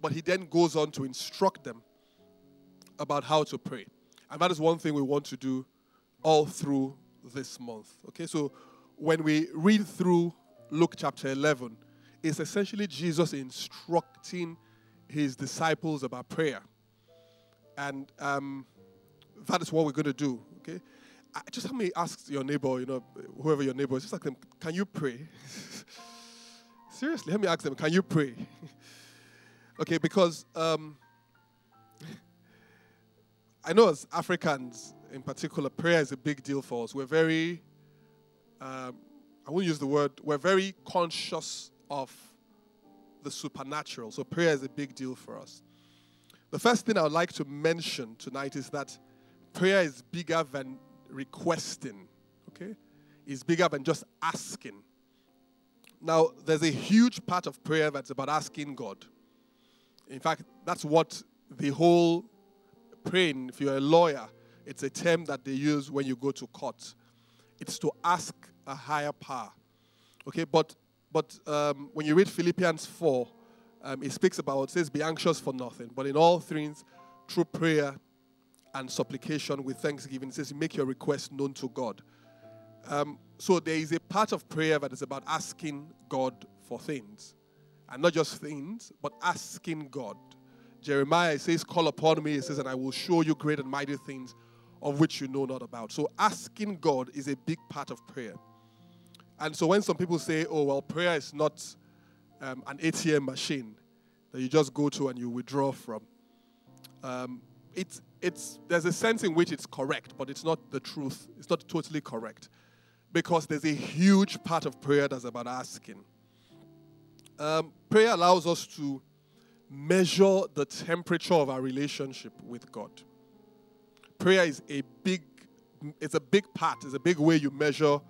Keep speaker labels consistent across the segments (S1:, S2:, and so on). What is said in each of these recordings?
S1: but he then goes on to instruct them about how to pray. And that is one thing we want to do all through this month. Okay, so when we read through Luke chapter 11, it's essentially Jesus instructing his disciples about prayer. And um, that is what we're going to do. Okay, just let me ask your neighbor, you know, whoever your neighbor is, just ask them, can you pray? Seriously, let me ask them, can you pray? okay, because um, I know as Africans in particular, prayer is a big deal for us. We're very, um, I won't use the word, we're very conscious of the supernatural. So prayer is a big deal for us. The first thing I would like to mention tonight is that prayer is bigger than requesting, okay? It's bigger than just asking. Now, there's a huge part of prayer that's about asking God. In fact, that's what the whole praying, if you're a lawyer, it's a term that they use when you go to court. It's to ask a higher power. Okay, but but um, when you read Philippians 4, um, it speaks about, it says, be anxious for nothing, but in all things, through prayer and supplication with thanksgiving, it says, make your request known to God. Um, so there is a part of prayer that is about asking God for things. And not just things, but asking God. Jeremiah says, Call upon me, he says, and I will show you great and mighty things of which you know not about. So asking God is a big part of prayer. And so when some people say, oh, well, prayer is not um, an ATM machine that you just go to and you withdraw from, um, it's, it's, there's a sense in which it's correct, but it's not the truth. It's not totally correct. Because there's a huge part of prayer that's about asking. Um, prayer allows us to measure the temperature of our relationship with God. Prayer is a big, it's a big part, it's a big way you measure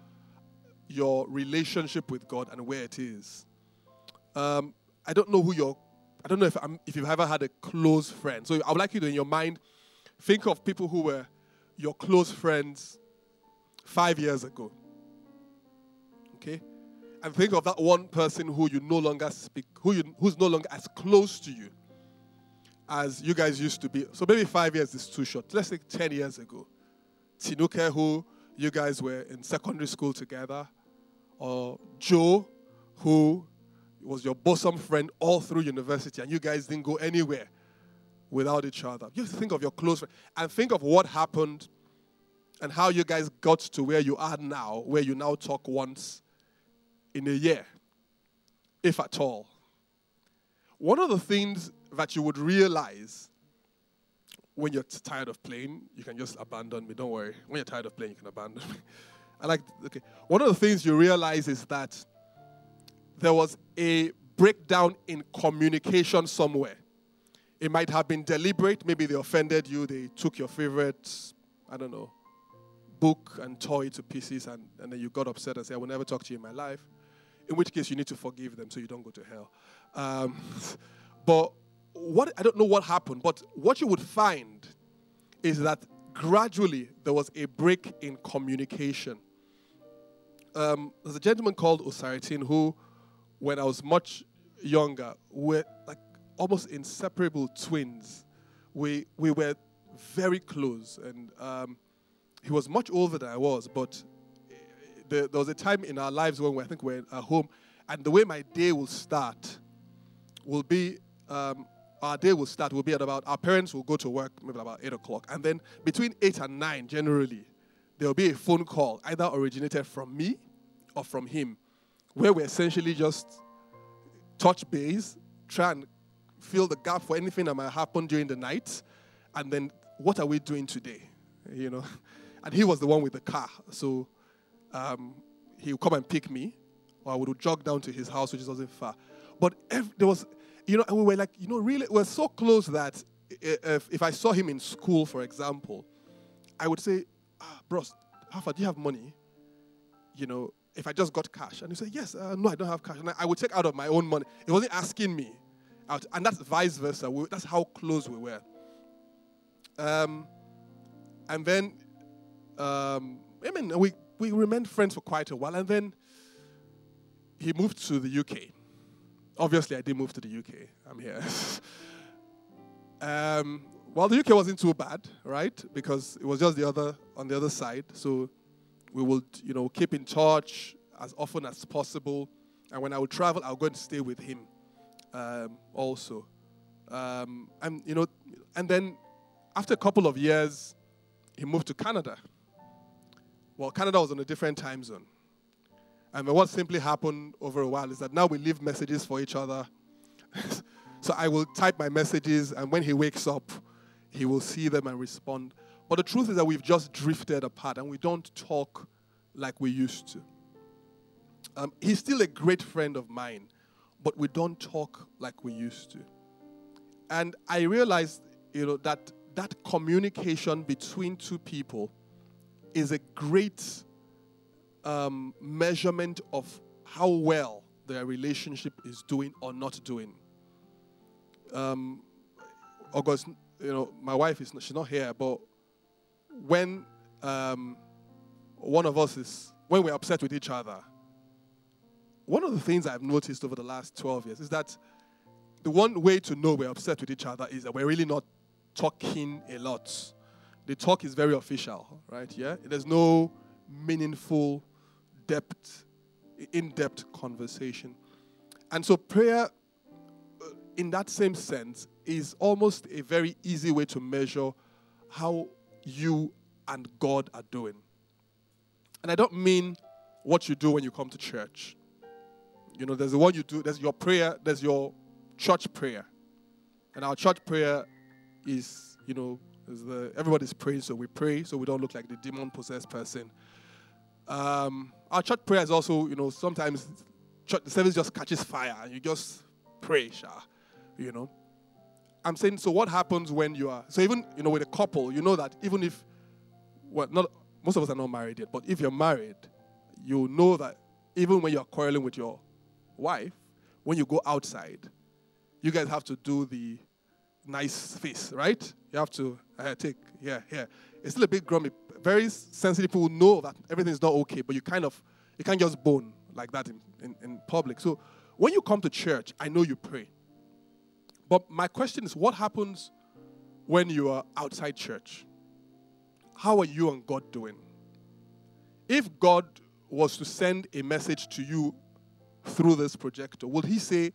S1: your relationship with God and where it is. Um, I don't know who your, I don't know if, I'm, if you've ever had a close friend. So I would like you to, in your mind, think of people who were your close friends five years ago. Okay? And think of that one person who you no longer speak, who you, who's no longer as close to you as you guys used to be. So maybe five years is too short. Let's say 10 years ago. Tinuke, who you guys were in secondary school together, or Joe, who was your bosom friend all through university, and you guys didn't go anywhere without each other. You think of your close friend and think of what happened and how you guys got to where you are now, where you now talk once in a year, if at all. One of the things that you would realize when you're tired of playing, you can just abandon me. Don't worry. When you're tired of playing, you can abandon me. I like, okay. One of the things you realize is that there was a breakdown in communication somewhere. It might have been deliberate. Maybe they offended you. They took your favorite, I don't know, book and toy to pieces, and, and then you got upset and said, I will never talk to you in my life. In which case, you need to forgive them so you don't go to hell. Um, but what I don't know what happened, but what you would find is that gradually there was a break in communication. Um, there's a gentleman called Osaritin who, when I was much younger, were like almost inseparable twins. We we were very close, and um, he was much older than I was. But the, there was a time in our lives when we, I think we we're at home, and the way my day will start will be um, our day will start, will be at about, our parents will go to work maybe about 8 o'clock. And then between 8 and 9, generally, there will be a phone call, either originated from me or from him, where we essentially just touch base, try and fill the gap for anything that might happen during the night, and then what are we doing today? You know? And he was the one with the car. So um, he would come and pick me, or I would jog down to his house, which wasn't far. But every, there was you know, we were like, you know, really, we're so close that if, if I saw him in school, for example, I would say, ah, bros, how far do you have money? You know, if I just got cash. And he said, yes, uh, no, I don't have cash. And I, I, would take out of my own money. He wasn't asking me. Out, and that's vice versa. We, that's how close we were. Um, and then, um, I mean, we, we remained friends for quite a while. And then he moved to the UK obviously I did move to the UK. I'm here. Um, well, the UK wasn't too bad, right? Because it was just the other on the other side. So we would, you know, keep in touch as often as possible. And when I would travel, I would go and stay with him um, also. Um, and you know, and then after a couple of years, he moved to Canada. Well, Canada was on a different time zone. And what simply happened over a while is that now we leave messages for each other. so I will type my messages, and when he wakes up, he will see them and respond. But the truth is that we've just drifted apart and we don't talk like we used to. Um, he's still a great friend of mine, but we don't talk like we used to. And I realized, you know, that that communication between two people is a great um, measurement of how well their relationship is doing or not doing. Um, August, you know, my wife is not, she's not here, but when um, one of us is when we're upset with each other, one of the things I've noticed over the last 12 years is that the one way to know we're upset with each other is that we're really not talking a lot. The talk is very official, right? Yeah? There's no meaningful depth, in depth conversation. And so, prayer, uh, in that same sense, is almost a very easy way to measure how you and God are doing. And I don't mean what you do when you come to church. You know, there's the one you do, there's your prayer, there's your church prayer. And our church prayer is, you know, is the, everybody's praying, so we pray so we don't look like the demon possessed person. Um, our church prayer is also, you know, sometimes church, the service just catches fire and you just pray, Shah, you know. I'm saying, so what happens when you are, so even, you know, with a couple, you know that even if, well, not, most of us are not married yet, but if you're married, you know that even when you're quarreling with your wife, when you go outside, you guys have to do the nice face, right? You have to uh, take, yeah, yeah. It's still a bit grumpy. Very sensitive people know that everything is not okay, but you kind of, you can't just bone like that in, in, in public. So when you come to church, I know you pray. But my question is what happens when you are outside church? How are you and God doing? If God was to send a message to you through this projector, would He say,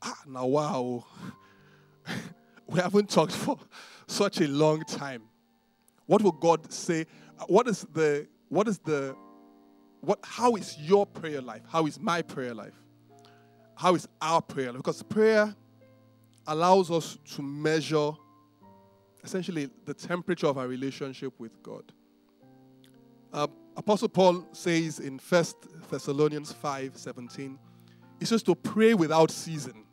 S1: Ah, now wow, we haven't talked for such a long time? What will God say? What is the, what is the, what, how is your prayer life? How is my prayer life? How is our prayer life? Because prayer allows us to measure essentially the temperature of our relationship with God. Uh, Apostle Paul says in 1 Thessalonians 5 17, he says to pray without ceasing.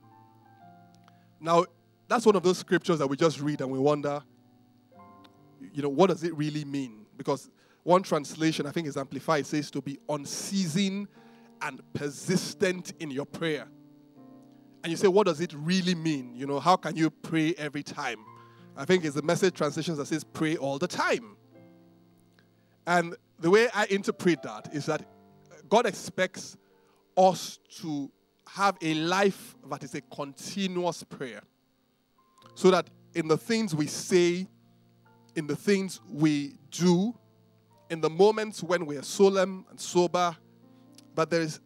S1: Now, that's one of those scriptures that we just read and we wonder, you know, what does it really mean? Because one translation, I think is Amplified, says to be unceasing and persistent in your prayer. And you say, what does it really mean? You know, how can you pray every time? I think it's the message translations that says pray all the time. And the way I interpret that is that God expects us to have a life that is a continuous prayer. So that in the things we say, in the things we do, in the moments when we are solemn and sober, but there is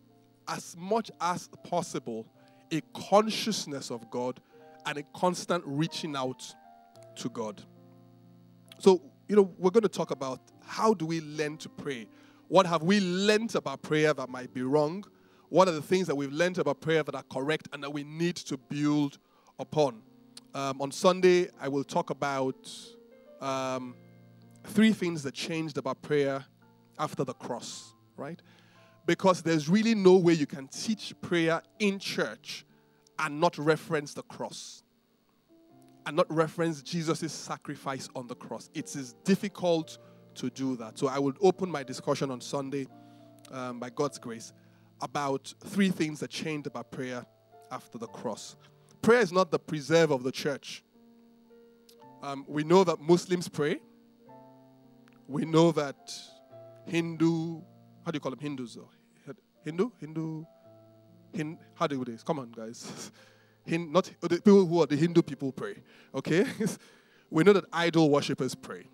S1: as much as possible a consciousness of God and a constant reaching out to God. So, you know, we're going to talk about how do we learn to pray? What have we learned about prayer that might be wrong? What are the things that we've learned about prayer that are correct and that we need to build upon? Um, on Sunday, I will talk about um, three things that changed about prayer after the cross, right? Because there's really no way you can teach prayer in church and not reference the cross and not reference Jesus' sacrifice on the cross. It is difficult to do that. So I will open my discussion on Sunday um, by God's grace about three things that changed about prayer after the cross. Prayer is not the preserve of the church. Um, we know that Muslims pray. We know that Hindu, how do you call them Hindus? Hindu? Hindu? Hin, how do you do this? Come on, guys. Hind not the people who are the Hindu people pray. Okay? we know that idol worshippers pray.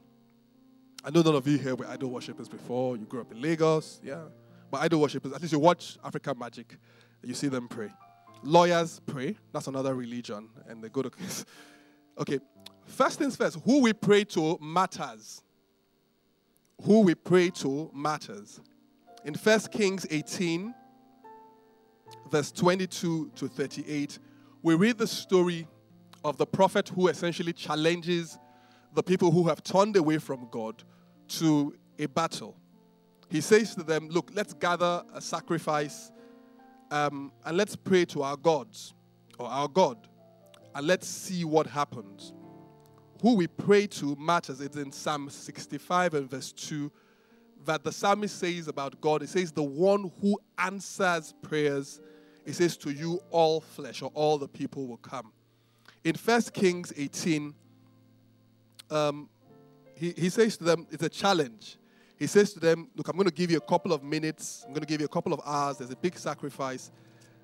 S1: I know none of you here were idol worshippers before. You grew up in Lagos, yeah. But idol worshippers, at least you watch African Magic, you see them pray. Lawyers pray. That's another religion, and they go to. okay, first things first. Who we pray to matters. Who we pray to matters. In 1 Kings 18, verse 22 to 38, we read the story of the prophet who essentially challenges the people who have turned away from God to a battle. He says to them, Look, let's gather a sacrifice um, and let's pray to our gods or our God and let's see what happens. Who we pray to matters. It's in Psalm 65 and verse 2 that the psalmist says about God. He says, The one who answers prayers, he says, To you all flesh or all the people will come. In 1 Kings 18, um, he, he says to them, It's a challenge. He says to them, Look, I'm going to give you a couple of minutes. I'm going to give you a couple of hours. There's a big sacrifice.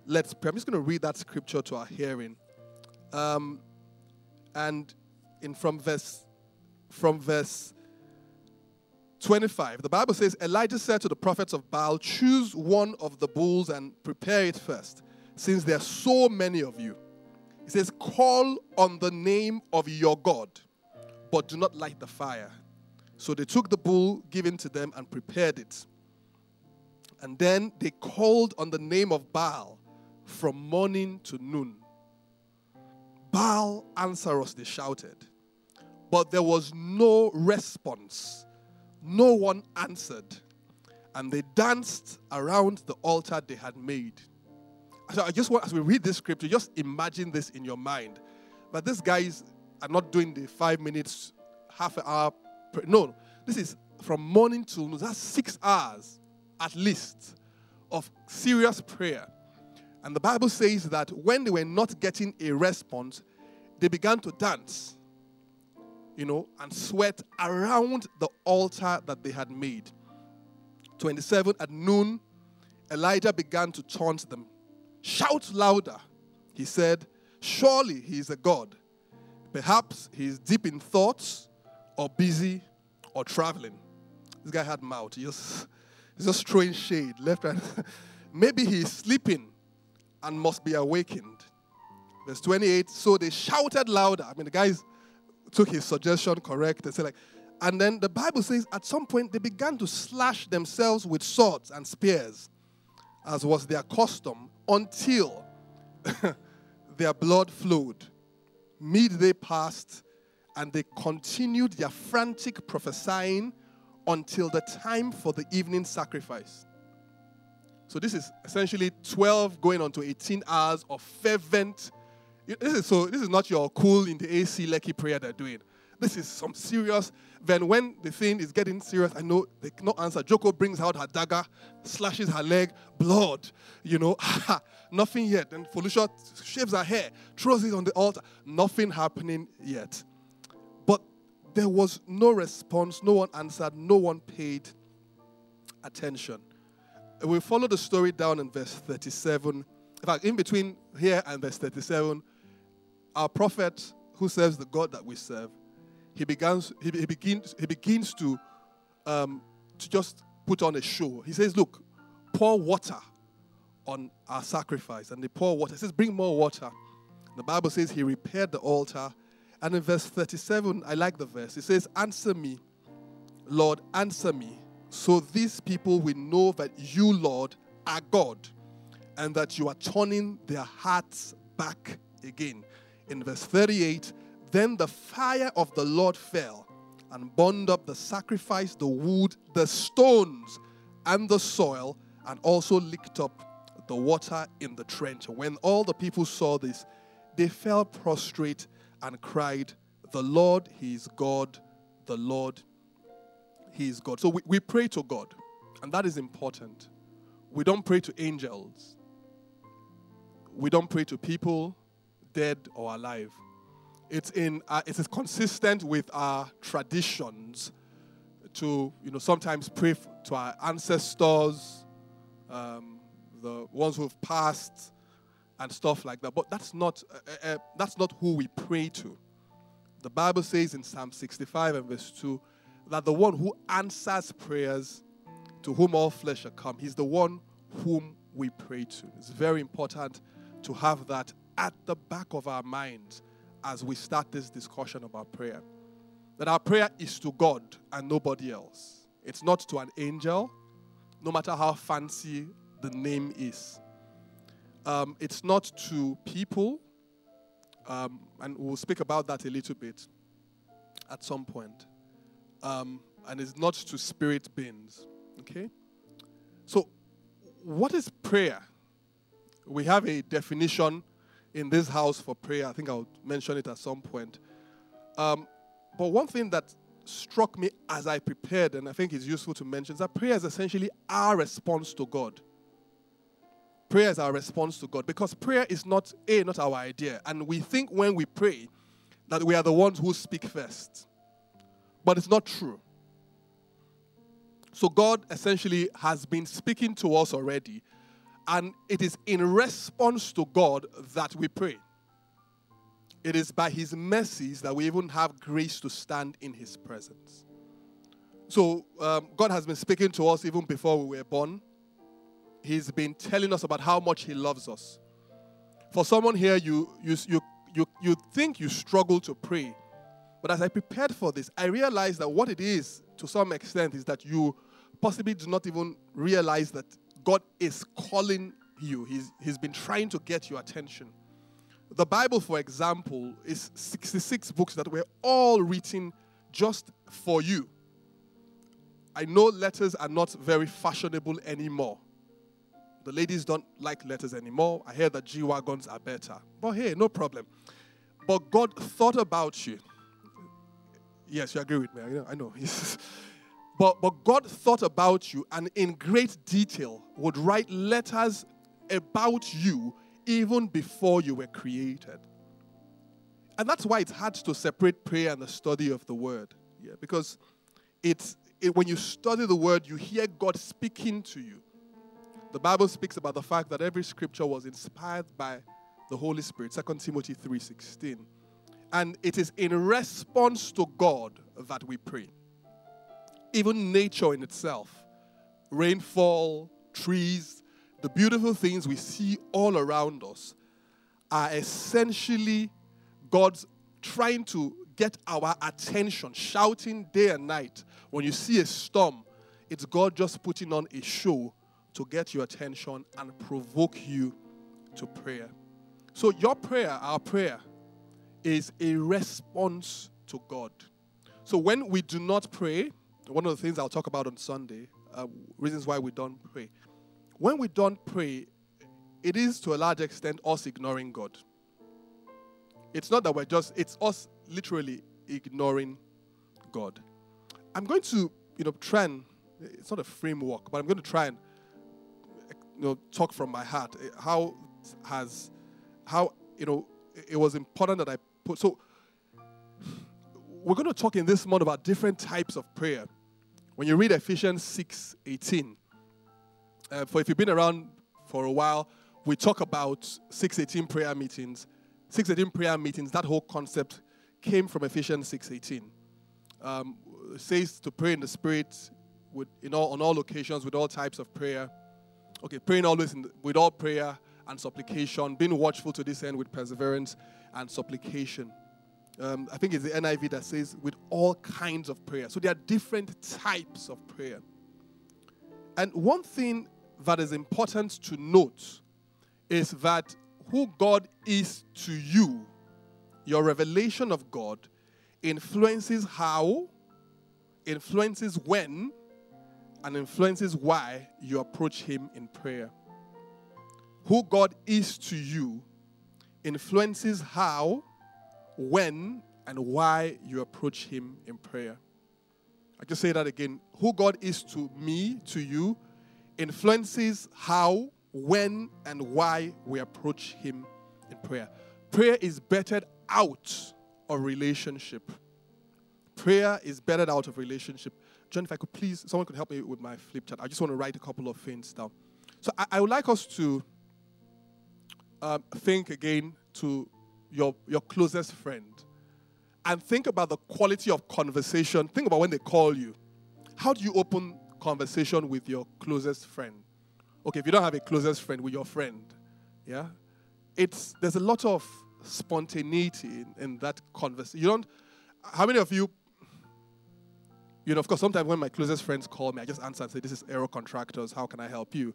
S1: Let's pray. I'm just going to read that scripture to our hearing. Um, and in from verse from verse 25, the Bible says, Elijah said to the prophets of Baal, Choose one of the bulls and prepare it first, since there are so many of you. He says, Call on the name of your God, but do not light the fire. So they took the bull given to them and prepared it. And then they called on the name of Baal from morning to noon. Baal, answer us, they shouted. But there was no response. No one answered. And they danced around the altar they had made. So I just want, as we read this scripture, just imagine this in your mind. But these guys are not doing the five minutes, half an hour no, this is from morning till noon. That's six hours at least of serious prayer. And the Bible says that when they were not getting a response, they began to dance, you know, and sweat around the altar that they had made. 27 at noon, Elijah began to taunt them. Shout louder, he said. Surely he is a God. Perhaps he is deep in thoughts or busy or traveling. This guy had mouth. He just, he's just throwing shade left and maybe he's sleeping and must be awakened. Verse 28. So they shouted louder. I mean, the guys took his suggestion correct. They said like, and then the Bible says at some point they began to slash themselves with swords and spears, as was their custom, until their blood flowed. Midday passed and they continued their frantic prophesying until the time for the evening sacrifice. So this is essentially 12 going on to 18 hours of fervent. This is so this is not your cool in the AC Lekki prayer they're doing. This is some serious. Then when the thing is getting serious, I know they cannot answer. Joko brings out her dagger, slashes her leg, blood. You know, nothing yet. Then Felicia shaves her hair, throws it on the altar. Nothing happening yet. There was no response, no one answered, no one paid attention. We follow the story down in verse 37. In fact, in between here and verse 37, our prophet who serves the God that we serve, he begins, he, he begins, he begins to, um, to just put on a show. He says, Look, pour water on our sacrifice. And they pour water. He says, Bring more water. The Bible says he repaired the altar and in verse 37, I like the verse. It says, Answer me, Lord, answer me, so these people will know that you, Lord, are God, and that you are turning their hearts back again. In verse 38, then the fire of the Lord fell and burned up the sacrifice, the wood, the stones, and the soil, and also licked up the water in the trench. When all the people saw this, they fell prostrate and cried, The Lord, He is God, the Lord, He is God. So we, we pray to God, and that is important. We don't pray to angels, we don't pray to people, dead or alive. It's, in, uh, it's consistent with our traditions to, you know, sometimes pray to our ancestors, um, the ones who've passed, and stuff like that. But that's not uh, uh, that's not who we pray to. The Bible says in Psalm 65 and verse 2 that the one who answers prayers to whom all flesh shall come, he's the one whom we pray to. It's very important to have that at the back of our minds as we start this discussion about prayer. That our prayer is to God and nobody else. It's not to an angel, no matter how fancy the name is. Um, it's not to people, um, and we'll speak about that a little bit at some point. Um, and it's not to spirit beings. Okay? So, what is prayer? We have a definition in this house for prayer. I think I'll mention it at some point. Um, but one thing that struck me as I prepared, and I think is useful to mention, is that prayer is essentially our response to God. Prayer is our response to God because prayer is not a not our idea, and we think when we pray that we are the ones who speak first, but it's not true. So God essentially has been speaking to us already, and it is in response to God that we pray. It is by His mercies that we even have grace to stand in His presence. So, um, God has been speaking to us even before we were born. He's been telling us about how much He loves us. For someone here, you, you, you, you, you think you struggle to pray. But as I prepared for this, I realized that what it is, to some extent, is that you possibly do not even realize that God is calling you. He's, he's been trying to get your attention. The Bible, for example, is 66 books that were all written just for you. I know letters are not very fashionable anymore. The ladies don't like letters anymore. I hear that G Wagons are better. But hey, no problem. But God thought about you. Yes, you agree with me. I know. I know. but, but God thought about you and in great detail would write letters about you even before you were created. And that's why it's hard to separate prayer and the study of the word. Yeah, because it's it, when you study the word, you hear God speaking to you. The Bible speaks about the fact that every scripture was inspired by the Holy Spirit, 2 Timothy 3:16. And it is in response to God that we pray. Even nature in itself, rainfall, trees, the beautiful things we see all around us are essentially God's trying to get our attention, shouting day and night. When you see a storm, it's God just putting on a show to get your attention and provoke you to prayer. So, your prayer, our prayer, is a response to God. So, when we do not pray, one of the things I'll talk about on Sunday, uh, reasons why we don't pray, when we don't pray, it is to a large extent us ignoring God. It's not that we're just, it's us literally ignoring God. I'm going to, you know, try and, it's not a framework, but I'm going to try and, you know, talk from my heart. How has, how, you know, it was important that I put, so we're going to talk in this month about different types of prayer. When you read Ephesians 6 18, uh, for if you've been around for a while, we talk about 618 prayer meetings. 618 prayer meetings, that whole concept came from Ephesians 618. Um, says to pray in the Spirit with, in all, on all occasions with all types of prayer. Okay, praying always the, with all prayer and supplication, being watchful to this end with perseverance and supplication. Um, I think it's the NIV that says with all kinds of prayer. So there are different types of prayer. And one thing that is important to note is that who God is to you, your revelation of God, influences how, influences when, and influences why you approach Him in prayer. Who God is to you influences how, when, and why you approach Him in prayer. I just say that again. Who God is to me, to you, influences how, when, and why we approach Him in prayer. Prayer is bettered out of relationship. Prayer is bettered out of relationship. John, if I could please, someone could help me with my flip chart. I just want to write a couple of things down. So I, I would like us to um, think again to your, your closest friend and think about the quality of conversation. Think about when they call you. How do you open conversation with your closest friend? Okay, if you don't have a closest friend, with your friend, yeah, it's there's a lot of spontaneity in, in that conversation. You don't. How many of you? You know, of course, sometimes when my closest friends call me, I just answer and say, "This is Aero Contractors. How can I help you?"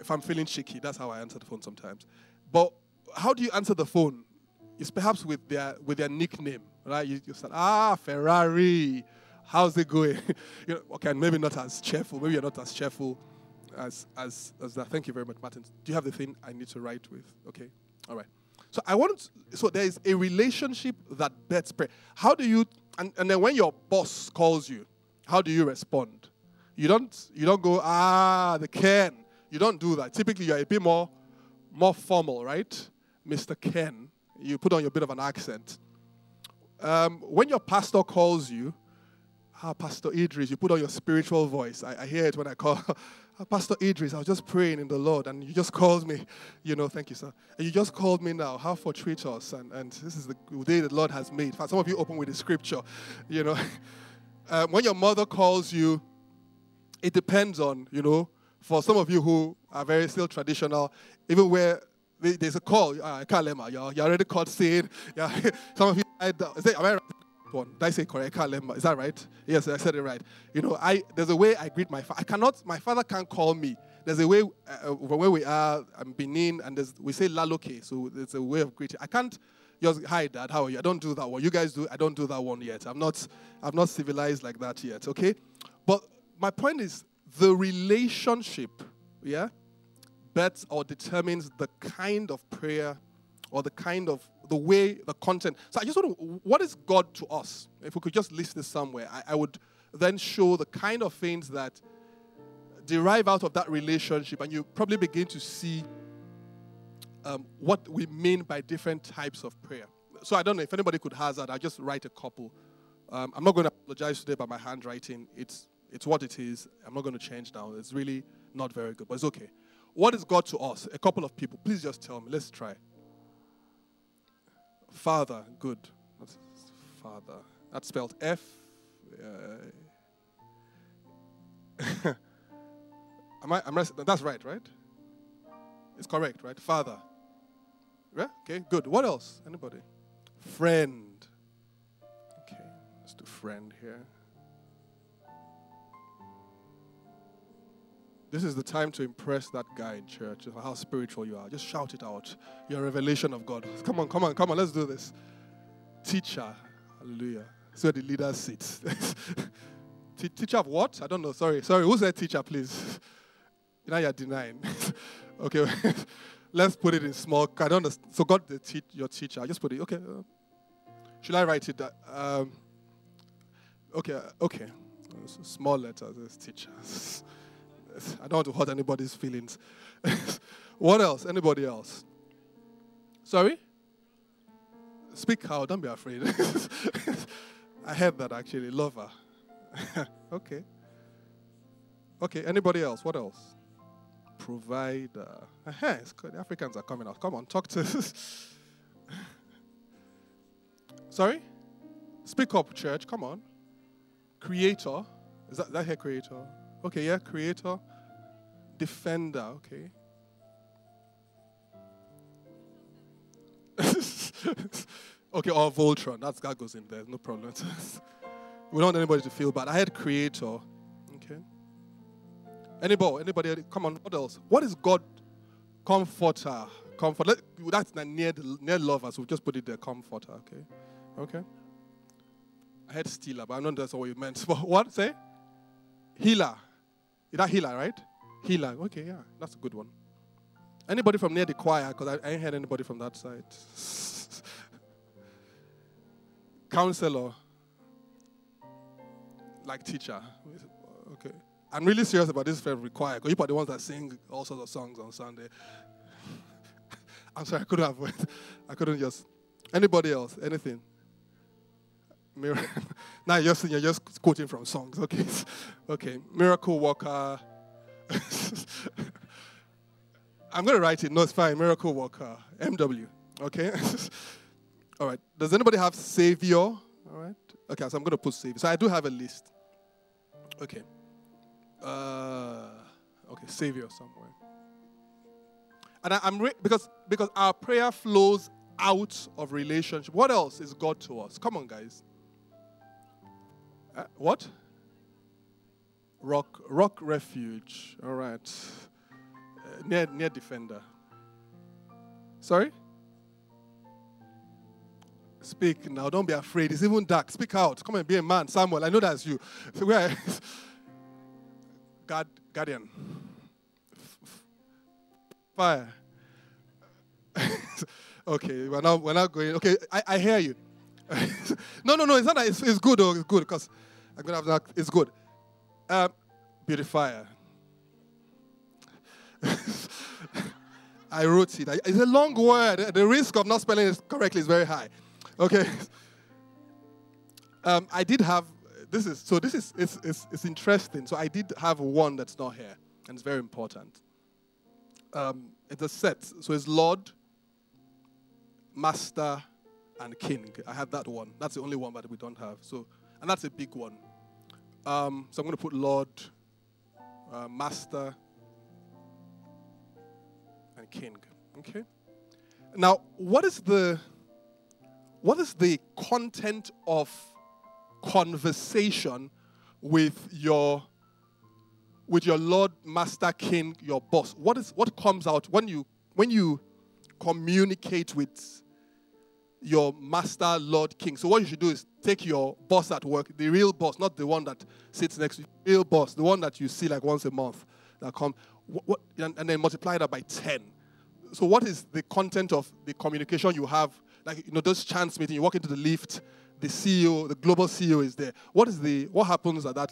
S1: If I'm feeling shaky, that's how I answer the phone sometimes. But how do you answer the phone? It's perhaps with their with their nickname, right? You, you say, "Ah, Ferrari." How's it going? you know, okay, maybe not as cheerful. Maybe you're not as cheerful as as as that. Thank you very much, Martin. Do you have the thing I need to write with? Okay, all right. So I want. So there is a relationship that bets prayer. How do you? And, and then when your boss calls you, how do you respond? You don't. You don't go ah the Ken. You don't do that. Typically, you're a bit more more formal, right, Mr. Ken? You put on your bit of an accent. Um, when your pastor calls you, ah, Pastor Idris, you put on your spiritual voice. I, I hear it when I call Pastor Idris. I was just praying in the Lord, and you just called me. You know, thank you, sir. And you just called me now. How fortuitous, and and this is the day the Lord has made. Some of you open with the scripture. You know, um, when your mother calls you, it depends on you know. For some of you who are very still traditional, even where there's a call, uh, Kalema, you're, you're already called saying, yeah. some of you, I, it, am I right? One. Did I say correct? Is that right? Yes, I said it right. You know, I there's a way I greet my father. I cannot. My father can't call me. There's a way uh, where we are. I'm Benin, and we say laloke. So it's a way of greeting. I can't just hi dad. How are you? I don't do that one. You guys do. I don't do that one yet. I'm not. I'm not civilized like that yet. Okay, but my point is the relationship. Yeah, bets or determines the kind of prayer or the kind of the way, the content. So I just want to, what is God to us? If we could just list this somewhere, I, I would then show the kind of things that derive out of that relationship, and you probably begin to see um, what we mean by different types of prayer. So I don't know if anybody could hazard. I'll just write a couple. Um, I'm not going to apologize today about my handwriting. It's it's what it is. I'm not going to change now. It's really not very good, but it's okay. What is God to us? A couple of people. Please just tell me. Let's try. Father, good. That's father. That's spelled F. Uh, am I, am I, that's right, right? It's correct, right? Father. Yeah? Okay, good. What else? Anybody? Friend. Okay, let's do friend here. This is the time to impress that guy in church, how spiritual you are. Just shout it out. Your revelation of God. Come on, come on, come on, let's do this. Teacher. Hallelujah. That's where the leader sits. teacher of what? I don't know. Sorry. Sorry. Who's that teacher, please? Now you're denying. okay. let's put it in small. I don't understand. So God, the te- your teacher. I just put it. Okay. Uh, should I write it? Um, okay. Okay. Small letters. Teachers. I don't want to hurt anybody's feelings. what else? Anybody else? Sorry? Speak out. Don't be afraid. I heard that actually. Lover. okay. Okay. Anybody else? What else? Provider. Uh-huh, it's good. The Africans are coming out. Come on, talk to us. Sorry? Speak up, church. Come on. Creator. Is that, that here creator? Okay, yeah, creator, defender, okay. okay, or Voltron. That's that goes in there, no problem. we don't want anybody to feel bad. I had creator. Okay. Anybody, anybody, come on, what else? What is God comforter? Comfort. Let, that's near near lover, so we just put it there, comforter, okay? Okay. I had stealer, but I know that's what you meant. But what? Say? Healer. Is that healer, right? Healer. Okay, yeah, that's a good one. Anybody from near the choir? Because I, I ain't heard anybody from that side. Counselor. Like teacher. Okay. I'm really serious about this from choir because you are the ones that sing all sorts of songs on Sunday. I'm sorry, I couldn't have. I couldn't just. Anybody else? Anything? now you're, you're just quoting from songs. Okay. Okay. Miracle worker. I'm going to write it. No, it's fine. Miracle Worker, MW. Okay? All right. Does anybody have Savior? All right. Okay, so I'm going to put Savior. So I do have a list. Okay. Uh, okay, Savior somewhere. And I, am re- because because our prayer flows out of relationship. What else is God to us? Come on, guys. Uh, what? Rock, rock refuge. All right. Uh, near, near defender. Sorry. Speak now. Don't be afraid. It's even dark. Speak out. Come and be a man, Samuel. I know that's you. So where? God, guardian. Fire. okay, we're not, we're not going. Okay, I, I hear you. no, no, no, it's not. It's, it's good, though. It's good because I'm to have that. It's good. Um, beautifier. I wrote it. It's a long word. The risk of not spelling it correctly is very high. Okay. Um, I did have this is so this is it's, it's, it's interesting. So I did have one that's not here, and it's very important. Um, it's a set. So it's Lord, Master, and King. I have that one. That's the only one that we don't have. So and that's a big one. Um, so I'm going to put Lord, uh, Master, and King. Okay. Now, what is the what is the content of conversation with your with your Lord, Master, King, your boss? What is what comes out when you when you communicate with your master, Lord, King. So what you should do is take your boss at work, the real boss, not the one that sits next to you, real boss, the one that you see like once a month that come, what, what, and, and, then multiply that by 10. So what is the content of the communication you have? Like, you know, those chance meeting, you walk into the lift, the CEO, the global CEO is there. What is the, what happens at that?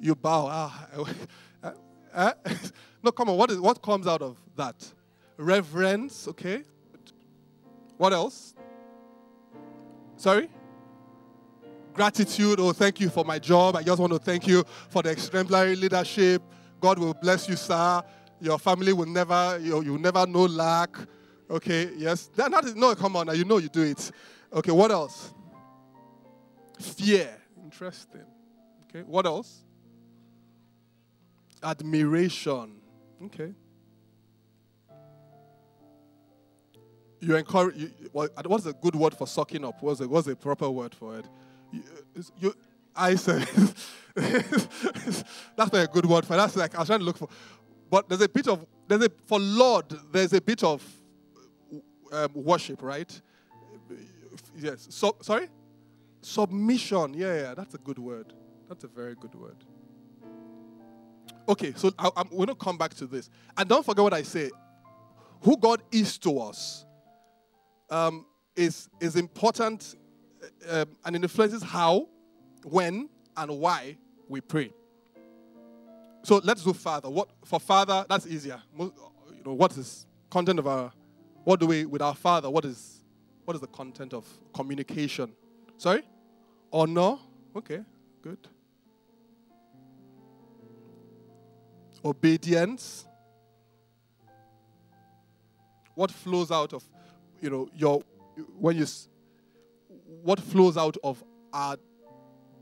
S1: You bow. Ah, uh, no, come on. What, is, what comes out of that? Reverence, okay. What else? Sorry? Gratitude. Oh, thank you for my job. I just want to thank you for the exemplary leadership. God will bless you, sir. Your family will never, you will never know lack. Okay, yes. That, not, no, come on now. You know you do it. Okay, what else? Fear. Interesting. Okay, what else? Admiration. Okay. You encourage. You, what's a good word for sucking up? What's a, what's a proper word for it? You, you I said that's not a good word for. It. That's like I was trying to look for. But there's a bit of there's a for Lord. There's a bit of um, worship, right? Yes. So sorry. Submission. Yeah, yeah. That's a good word. That's a very good word. Okay, so I, am going to come back to this, and don't forget what I say. Who God is to us um, is, is important uh, and influences how, when, and why we pray. So let's do Father. What for Father? That's easier. You know what is content of our? What do we with our Father? What is what is the content of communication? Sorry, honor. Okay, good. Obedience. What flows out of you know, your when you what flows out of our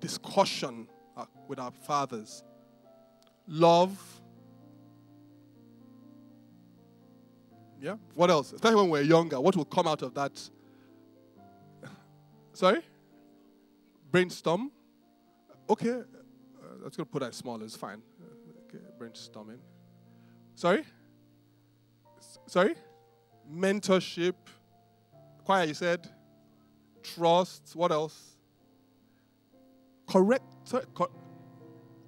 S1: discussion uh, with our fathers, love. Yeah. What else? Especially when we're younger, what will come out of that? Sorry. Brainstorm. Okay. Uh, let's go put that small. It's fine. Okay. Brainstorming. Sorry. S- sorry. Mentorship Choir, you said trust. What else? Correct. Cor-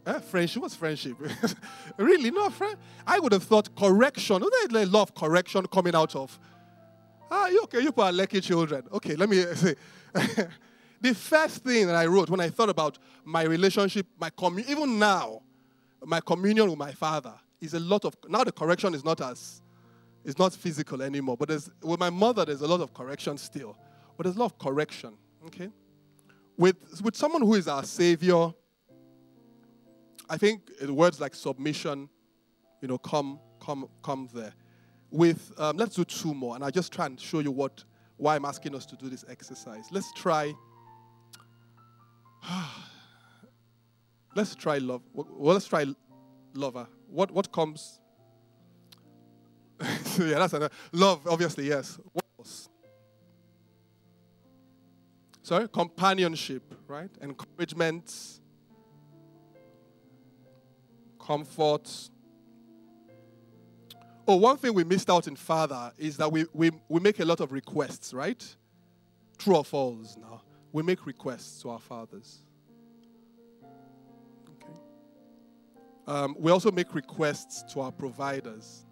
S1: eh, friendship. What's friendship? really? No, friend. I would have thought correction. There's a lot of correction coming out of. Ah, you okay? You are lucky children. Okay, let me say. the first thing that I wrote when I thought about my relationship, my commun- even now, my communion with my father is a lot of. Now the correction is not as it's not physical anymore. But there's, with my mother, there's a lot of correction still. But there's a lot of correction, okay? With, with someone who is our savior, I think words like submission, you know, come, come, come there. with, um, let's do two more, and I'll just try and show you what, why I'm asking us to do this exercise. Let's try, let's try love. Well, let's try lover. What, what comes? yeah, that's another. Love, obviously, yes. What else? Sorry? Companionship, right? Encouragement, comfort. Oh, one thing we missed out in Father is that we, we, we make a lot of requests, right? True or false now? We make requests to our fathers. Okay. Um, we also make requests to our providers.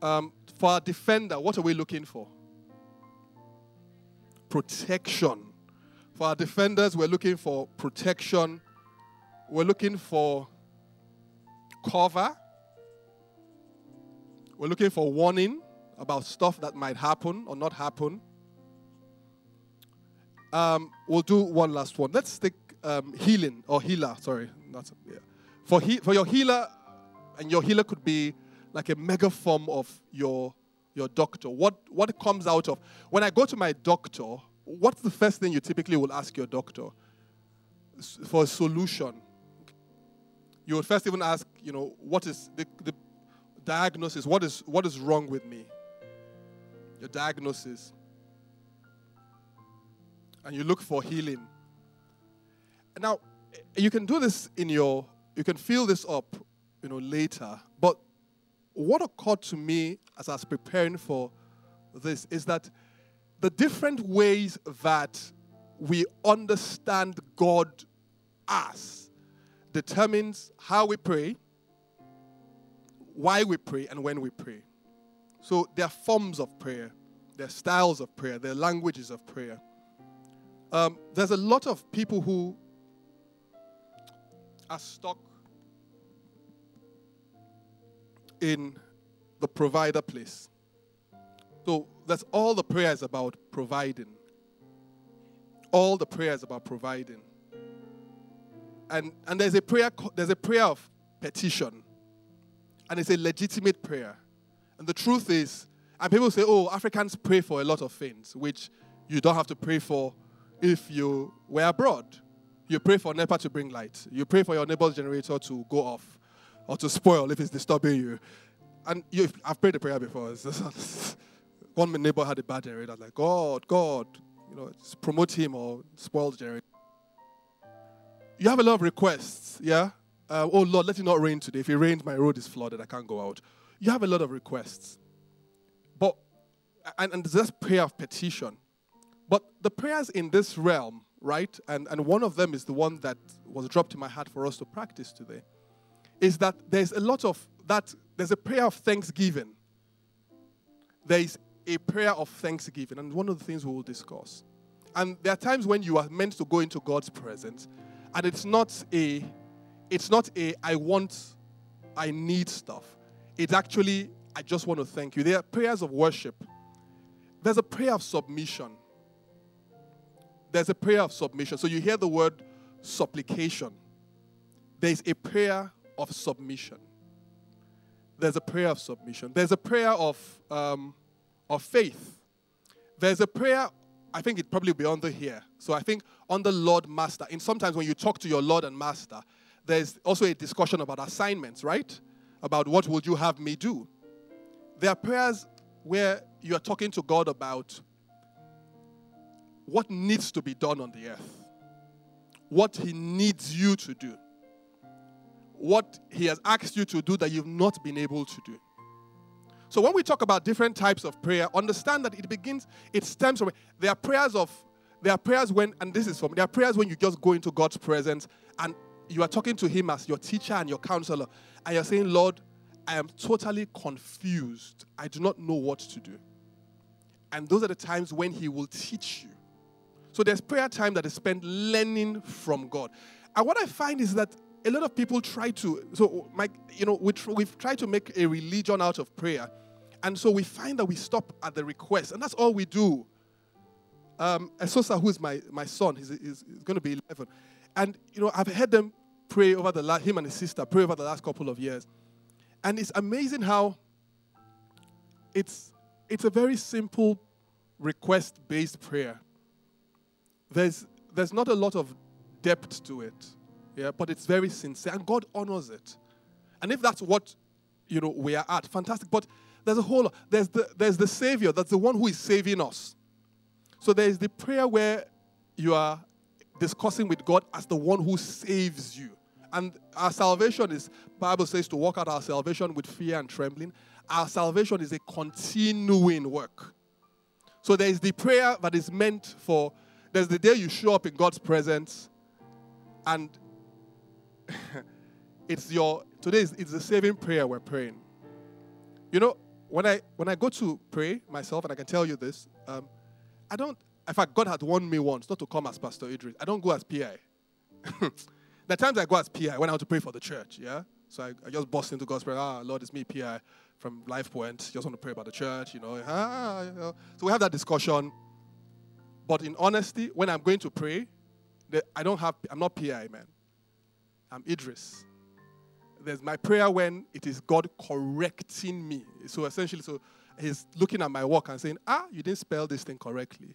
S1: Um, for our defender, what are we looking for? Protection. For our defenders, we're looking for protection. We're looking for cover we're looking for warning about stuff that might happen or not happen. Um, we'll do one last one. Let's take um, healing or healer. Sorry, not yeah. For he, for your healer, and your healer could be like a mega form of your your doctor. What what comes out of when I go to my doctor? What's the first thing you typically will ask your doctor for a solution? You would first even ask, you know, what is the, the diagnosis what is what is wrong with me your diagnosis and you look for healing now you can do this in your you can fill this up you know later what occurred to me as i was preparing for this is that the different ways that we understand god as determines how we pray why we pray and when we pray. So there are forms of prayer, there are styles of prayer, there are languages of prayer. Um, there's a lot of people who are stuck in the provider place. So that's all the prayer is about providing. All the prayer is about providing. And, and there's a prayer there's a prayer of petition and it's a legitimate prayer. And the truth is, and people say, oh, Africans pray for a lot of things, which you don't have to pray for if you were abroad. You pray for NEPA to bring light. You pray for your neighbor's generator to go off or to spoil if it's disturbing you. And you, I've prayed the prayer before. One neighbor had a bad generator. I was like, God, God, you know, promote him or spoil the. You have a lot of requests, yeah? uh, oh Lord, let it not rain today. If it rains, my road is flooded. I can't go out. You have a lot of requests. But, and, and there's prayer of petition. But the prayers in this realm, right, and, and one of them is the one that was dropped in my heart for us to practice today, is that there's a lot of that, there's a prayer of thanksgiving. There is a prayer of thanksgiving, and one of the things we will discuss. And there are times when you are meant to go into God's presence, and it's not a it's not a I want, I need stuff. It's actually, I just want to thank you. There are prayers of worship. There's a prayer of submission. There's a prayer of submission. So you hear the word supplication. There's a prayer of submission. There's a prayer of submission. There's a prayer of, um, of faith. There's a prayer, I think it probably be under here. So I think under Lord Master. And sometimes when you talk to your Lord and Master, there's also a discussion about assignments, right? About what would you have me do? There are prayers where you are talking to God about what needs to be done on the earth, what He needs you to do, what He has asked you to do that you've not been able to do. So when we talk about different types of prayer, understand that it begins, it stems from there are prayers of there are prayers when, and this is from there are prayers when you just go into God's presence and you are talking to him as your teacher and your counselor, and you're saying, Lord, I am totally confused. I do not know what to do. And those are the times when he will teach you. So there's prayer time that is spent learning from God. And what I find is that a lot of people try to, so my, you know, we tr- we've tried to make a religion out of prayer. And so we find that we stop at the request, and that's all we do. Um, Esosa, who is my, my son, he's, he's, he's going to be 11. And, you know, I've heard them pray over the last, him and his sister pray over the last couple of years. And it's amazing how it's it's a very simple request-based prayer. There's there's not a lot of depth to it, yeah, but it's very sincere, and God honors it. And if that's what you know we are at, fantastic. But there's a whole there's the there's the Savior, that's the one who is saving us. So there is the prayer where you are discussing with God as the one who saves you. And our salvation is, Bible says, to walk out our salvation with fear and trembling. Our salvation is a continuing work. So there is the prayer that is meant for, there's the day you show up in God's presence, and it's your, today is, it's the saving prayer we're praying. You know, when I when I go to pray myself, and I can tell you this, um, I don't. In fact, God had warned me once not to come as Pastor Idris. I don't go as PI. the times I go as PI when I want to pray for the church, yeah. So I, I just bust into God's prayer. Ah, Lord, it's me, PI from Life Point. Just want to pray about the church, you know. Ah, you know. So we have that discussion. But in honesty, when I'm going to pray, I don't have. I'm not PI, man. I'm Idris there's my prayer when it is God correcting me. So essentially, so he's looking at my work and saying, ah, you didn't spell this thing correctly.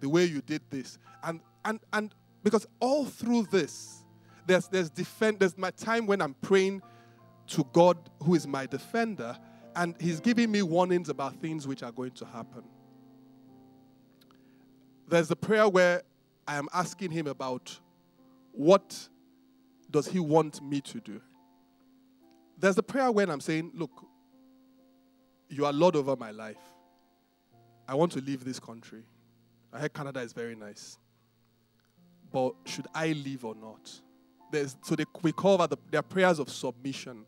S1: The way you did this. And and and because all through this, there's there's defend there's my time when I'm praying to God who is my defender, and He's giving me warnings about things which are going to happen. There's a prayer where I am asking him about what does he want me to do? There's the prayer when I'm saying, Look, you are Lord over my life. I want to leave this country. I heard Canada is very nice. But should I leave or not? There's, so they, we call that the, their prayers of submission,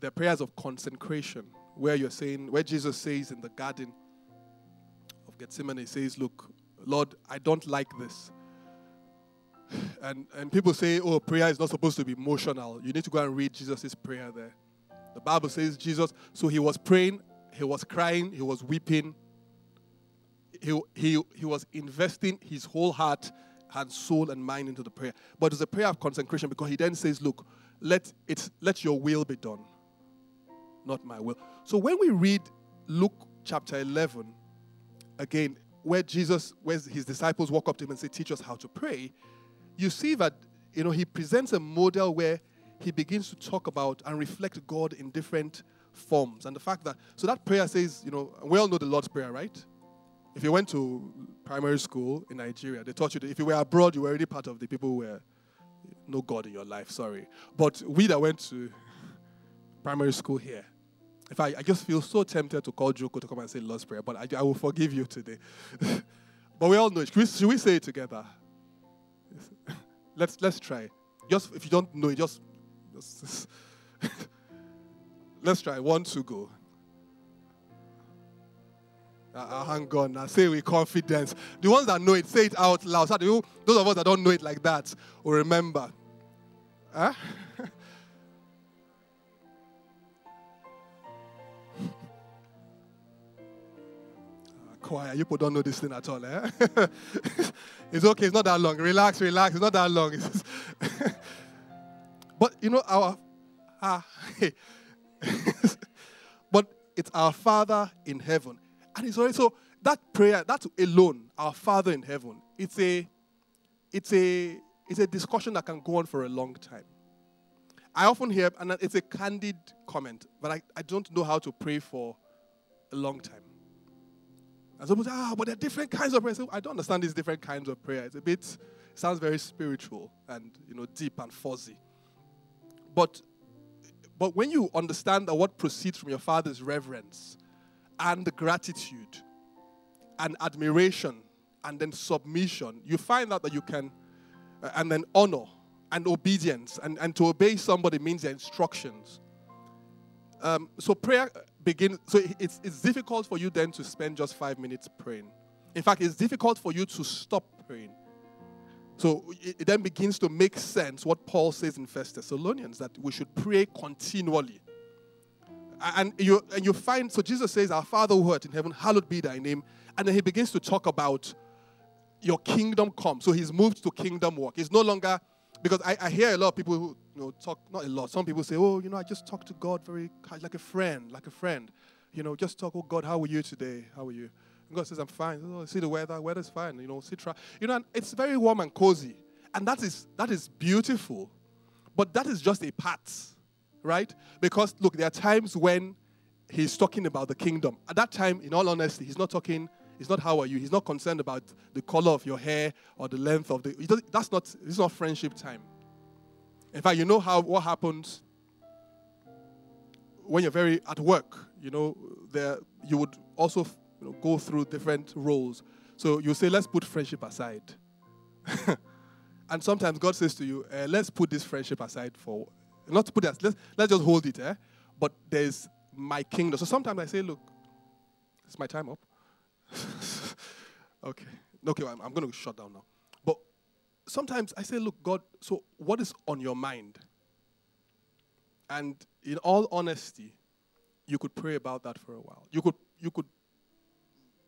S1: their prayers of consecration, where you're saying, where Jesus says in the garden of Gethsemane, he says, Look, Lord, I don't like this. And, and people say, oh, prayer is not supposed to be emotional. You need to go and read Jesus' prayer there. The Bible says Jesus, so he was praying, he was crying, he was weeping. He, he, he was investing his whole heart and soul and mind into the prayer. But it's a prayer of consecration because he then says, Look, let, it, let your will be done, not my will. So when we read Luke chapter 11, again, where Jesus, where his disciples walk up to him and say, Teach us how to pray, you see that you know he presents a model where he begins to talk about and reflect God in different forms. And the fact that so that prayer says, you know, we all know the Lord's Prayer, right? If you went to primary school in Nigeria, they taught you that if you were abroad, you were already part of the people who were no God in your life, sorry. But we that went to primary school here, if I, I just feel so tempted to call Joko to come and say Lord's Prayer, but I, I will forgive you today. but we all know it. Should we, should we say it together? Let's let's try. Just if you don't know it, just, just let's try. One, two, go. Uh, hang on now. Say with confidence. The ones that know it, say it out loud. So those of us that don't know it like that will remember. Huh? choir. You people don't know this thing at all, eh? it's okay, it's not that long. Relax, relax, it's not that long. but you know, our ah, but it's our Father in heaven. And it's already so that prayer, that alone, our Father in heaven, it's a it's a it's a discussion that can go on for a long time. I often hear, and it's a candid comment, but I, I don't know how to pray for a long time. And some people say, ah, but there are different kinds of prayer. I don't understand these different kinds of prayer. It's a bit, it sounds very spiritual and, you know, deep and fuzzy. But, but when you understand that what proceeds from your father's reverence and gratitude and admiration and then submission, you find out that you can, uh, and then honor and obedience. And, and to obey somebody means their instructions. Um, so prayer begin so it's, it's difficult for you then to spend just five minutes praying. In fact it's difficult for you to stop praying. So it, it then begins to make sense what paul says in first thessalonians that we should pray continually. And you and you find so jesus says our father who art in heaven hallowed be thy name. And then he begins to talk about your kingdom come. So he's moved to kingdom work. He's no longer because I, I hear a lot of people who you know talk not a lot. Some people say, "Oh, you know, I just talk to God very like a friend, like a friend." you know, just talk, oh God, how are you today? How are you? And God says, I'm fine. Oh, see the weather, weather's fine. You know, see, try. You know, it's very warm and cozy. And that is that is beautiful. But that is just a part, right? Because look, there are times when he's talking about the kingdom. At that time, in all honesty, he's not talking, he's not how are you. He's not concerned about the color of your hair or the length of the that's not it's not friendship time. In fact, you know how what happens when you're very at work, you know, there you would also you know, go through different roles. So you say, let's put friendship aside. and sometimes God says to you, uh, let's put this friendship aside for, not to put that, let's, let's just hold it, eh? but there's my kingdom. So sometimes I say, look, it's my time up. Okay. Okay, I'm, I'm going to shut down now. But sometimes I say, look, God, so what is on your mind? And in all honesty, you could pray about that for a while. You could, you could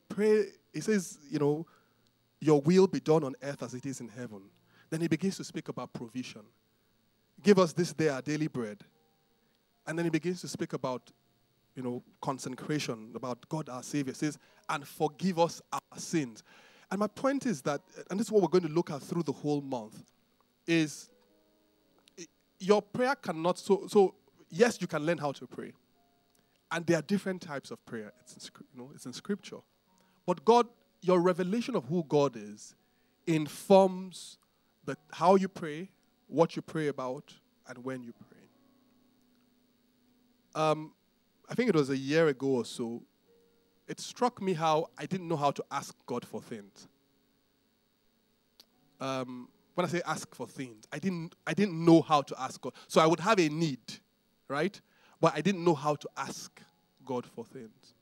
S1: pray. He says, you know, your will be done on earth as it is in heaven. Then he begins to speak about provision. Give us this day our daily bread. And then he begins to speak about, you know, consecration, about God our Savior. Says, and forgive us our sins. And my point is that, and this is what we're going to look at through the whole month, is your prayer cannot, so, so yes, you can learn how to pray. And there are different types of prayer. It's in, you know, it's in scripture. But God, your revelation of who God is informs the, how you pray, what you pray about, and when you pray. Um, I think it was a year ago or so, it struck me how I didn't know how to ask God for things. Um, when I say ask for things, I didn't, I didn't know how to ask God. So I would have a need, right? But I didn't know how to ask God for things.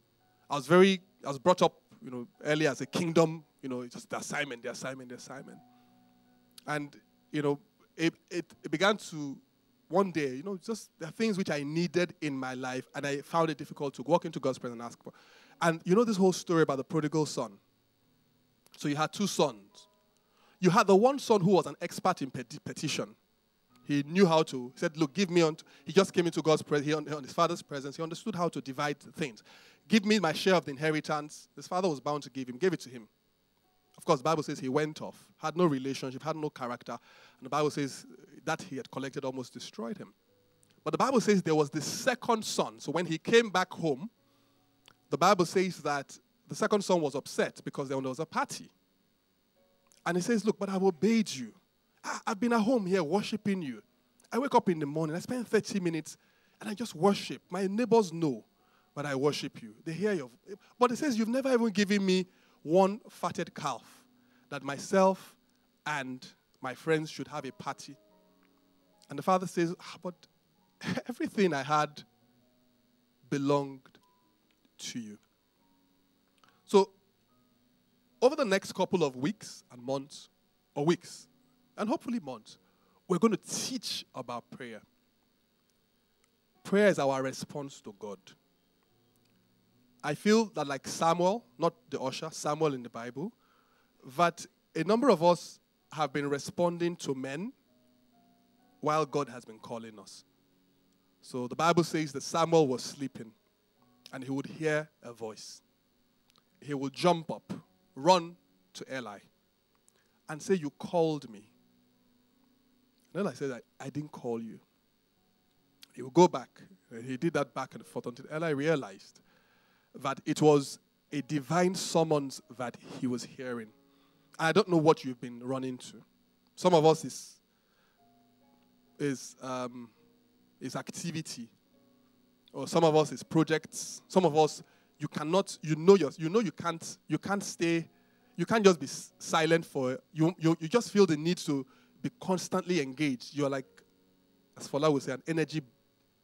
S1: I was very, I was brought up, you know, early as a kingdom, you know, just the assignment, the assignment, the assignment. And, you know, it, it, it began to, one day, you know, just the things which I needed in my life, and I found it difficult to walk into God's presence and ask for. And you know this whole story about the prodigal son? So you had two sons. You had the one son who was an expert in petition. He knew how to. He said, Look, give me on. He just came into God's presence, he on his father's presence. He understood how to divide things. Give me my share of the inheritance. His father was bound to give him, gave it to him. Of course, the Bible says he went off, had no relationship, had no character. And the Bible says that he had collected almost destroyed him. But the Bible says there was the second son. So when he came back home, the Bible says that the second son was upset because there was a party. And he says, Look, but I've obeyed you. I've been at home here worshiping you. I wake up in the morning, I spend 30 minutes, and I just worship. My neighbors know, but I worship you. They hear you. But it says, You've never even given me one fatted calf that myself and my friends should have a party. And the father says, ah, But everything I had belonged to you. So, over the next couple of weeks and months, or weeks, and hopefully months, we're going to teach about prayer. Prayer is our response to God. I feel that, like Samuel, not the usher, Samuel in the Bible, that a number of us have been responding to men while God has been calling us. So the Bible says that Samuel was sleeping and he would hear a voice. He would jump up, run to Eli, and say, You called me. Then I said, I, I didn't call you. He would go back. And he did that back and forth until Eli realized that it was a divine summons that he was hearing. I don't know what you've been running to. Some of us is is um, is activity, or some of us is projects. Some of us you cannot, you know, your, you know you can't, you can't stay, you can't just be silent for you. You, you just feel the need to be constantly engaged. You're like, as Fola would say, an energy,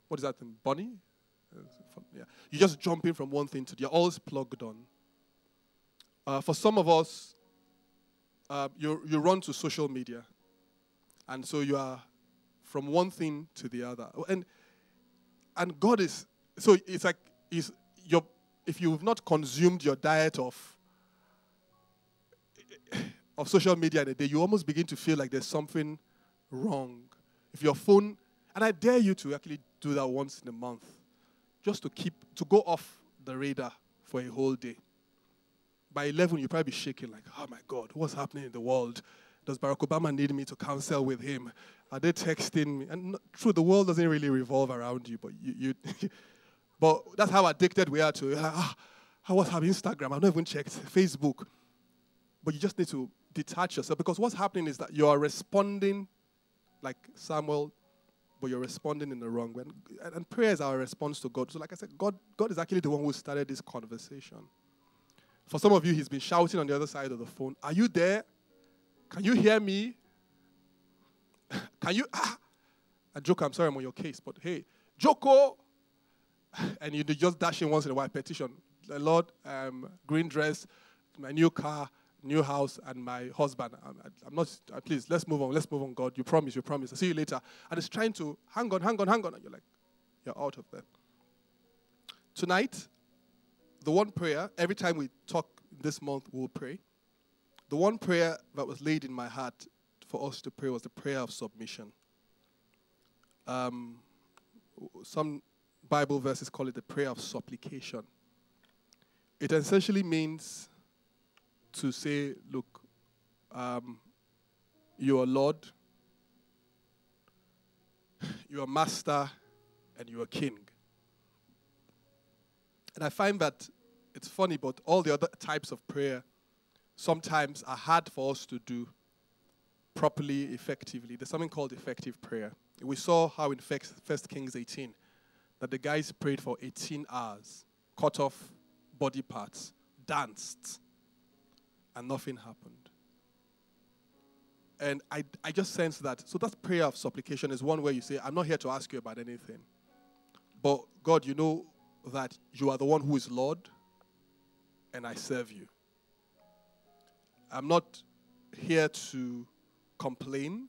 S1: what is that, thing, bunny? Yeah. You're just jumping from one thing to the other, always plugged on. Uh, for some of us, uh, you, you run to social media. And so you are from one thing to the other. And, and God is, so it's like, is your, if you've not consumed your diet of of social media in a day, you almost begin to feel like there's something wrong. If your phone, and I dare you to actually do that once in a month, just to keep, to go off the radar for a whole day. By 11, you'll probably be shaking, like, oh my God, what's happening in the world? Does Barack Obama need me to counsel with him? Are they texting me? And true, the world doesn't really revolve around you, but you, you but that's how addicted we are to. Ah, I was having Instagram. I've not even checked Facebook. But you just need to detach yourself because what's happening is that you are responding like Samuel, but you're responding in the wrong way. And, and prayer is our response to God. So, like I said, God, God is actually the one who started this conversation. For some of you, He's been shouting on the other side of the phone, Are you there? Can you hear me? Can you? Ah. And Joko, I'm sorry I'm on your case, but hey, Joko! And you just dash in once in a while, petition. The Lord, um, green dress, my new car, new house, and my husband. I'm, I'm not, uh, please, let's move on, let's move on, God. You promise, you promise. I'll see you later. And it's trying to, hang on, hang on, hang on. And you're like, you're out of there. Tonight, the one prayer, every time we talk this month, we'll pray. The one prayer that was laid in my heart for us to pray was the prayer of submission. Um, some Bible verses call it the prayer of supplication. It essentially means to say, look, um, you are Lord, you are Master, and you are King. And I find that it's funny, but all the other types of prayer sometimes are hard for us to do properly, effectively. There's something called effective prayer. We saw how in First Kings 18 that the guys prayed for 18 hours, cut off body parts, danced, and nothing happened. And I, I just sense that. So that prayer of supplication is one where you say, I'm not here to ask you about anything. But God, you know that you are the one who is Lord, and I serve you. I'm not here to complain,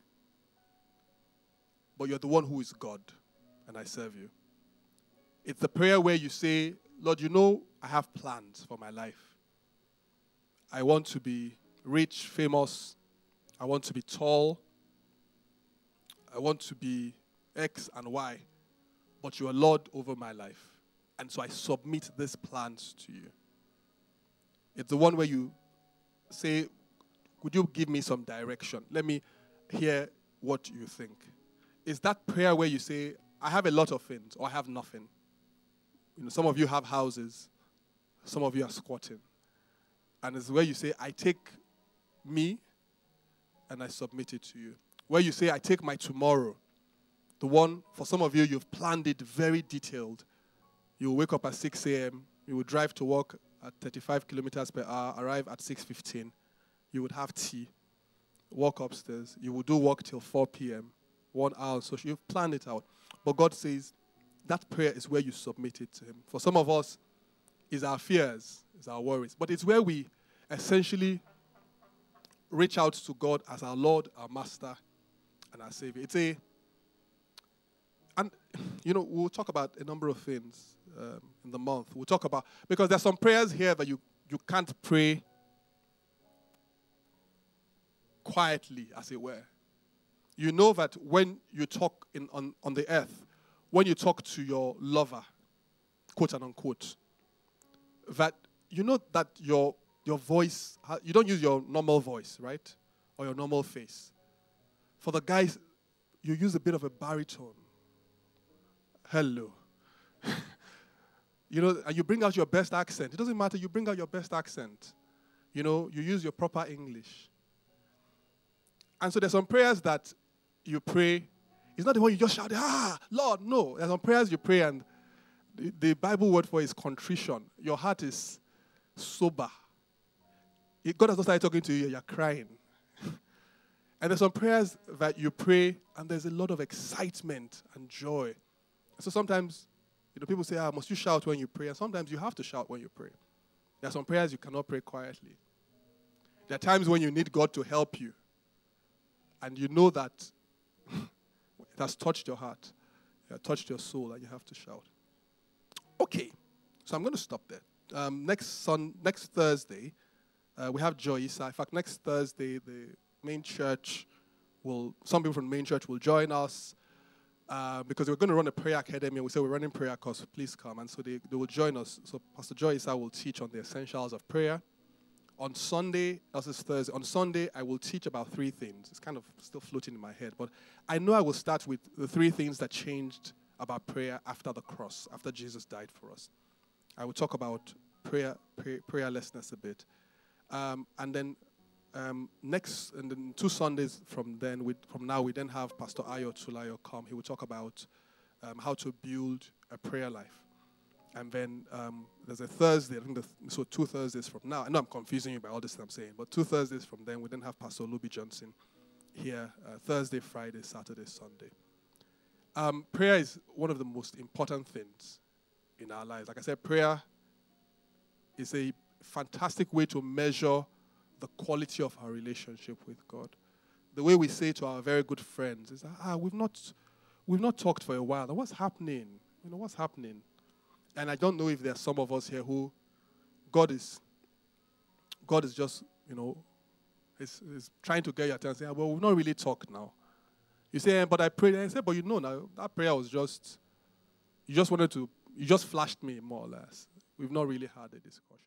S1: but you're the one who is God, and I serve you. It's the prayer where you say, Lord, you know I have plans for my life. I want to be rich, famous. I want to be tall. I want to be X and Y. But you are Lord over my life. And so I submit these plans to you. It's the one where you say, Would you give me some direction? Let me hear what you think. Is that prayer where you say, I have a lot of things or I have nothing? You know, some of you have houses, some of you are squatting. And it's where you say, I take me and I submit it to you. Where you say, I take my tomorrow. The one, for some of you, you've planned it very detailed. You wake up at 6 a.m., you will drive to work at 35 kilometers per hour, arrive at 6.15. You would have tea, walk upstairs. You would do work till 4 p.m., one hour. So you've planned it out. But God says, that prayer is where you submit it to Him. For some of us, is our fears, is our worries. But it's where we essentially reach out to God as our Lord, our Master, and our Savior. It's a, and you know, we'll talk about a number of things um, in the month. We'll talk about, because there's some prayers here that you, you can't pray quietly, as it were. You know that when you talk in, on, on the earth, when you talk to your lover, quote and unquote, that you know that your your voice you don't use your normal voice, right? Or your normal face. For the guys, you use a bit of a baritone. Hello. you know, and you bring out your best accent. It doesn't matter, you bring out your best accent. You know, you use your proper English. And so there's some prayers that you pray. It's not the one you just shout, ah, Lord, no. There's some prayers you pray and the, the Bible word for is contrition. Your heart is sober. God has not started talking to you, you're crying. and there's some prayers that you pray, and there's a lot of excitement and joy. So sometimes, you know, people say, ah, must you shout when you pray? And sometimes you have to shout when you pray. There are some prayers you cannot pray quietly. There are times when you need God to help you, and you know that it has touched your heart, it has touched your soul, and you have to shout. Okay, so I'm going to stop there. Um, next sun, next Thursday, uh, we have Joyisa. In fact, next Thursday, the main church will, some people from the main church will join us. uh, because we're going to run a prayer academy. And we say we're running prayer course. Please come. And so they, they will join us. So Pastor Joy I will teach on the essentials of prayer. On Sunday, this is Thursday. On Sunday, I will teach about three things. It's kind of still floating in my head, but I know I will start with the three things that changed about prayer after the cross, after Jesus died for us. I will talk about prayer, pray, prayerlessness a bit, um, and then um, next, and then two Sundays from then, we, from now, we then have Pastor Ayo Tulayo come. He will talk about um, how to build a prayer life. And then um, there's a Thursday, I think the, so two Thursdays from now. I know I'm confusing you by all this I'm saying, but two Thursdays from then, we then have Pastor Luby Johnson here uh, Thursday, Friday, Saturday, Sunday. Um, prayer is one of the most important things in our lives. Like I said, prayer is a fantastic way to measure the quality of our relationship with God. The way we say to our very good friends is, ah, we've not, we've not talked for a while. what's happening? You know, what's happening? And I don't know if there are some of us here who God is, God is just, you know, is, is trying to get your attention. Well, we've not really talked now. You say, eh, but I prayed. I said, but you know now, that prayer was just, you just wanted to, you just flashed me more or less. We've not really had a discussion.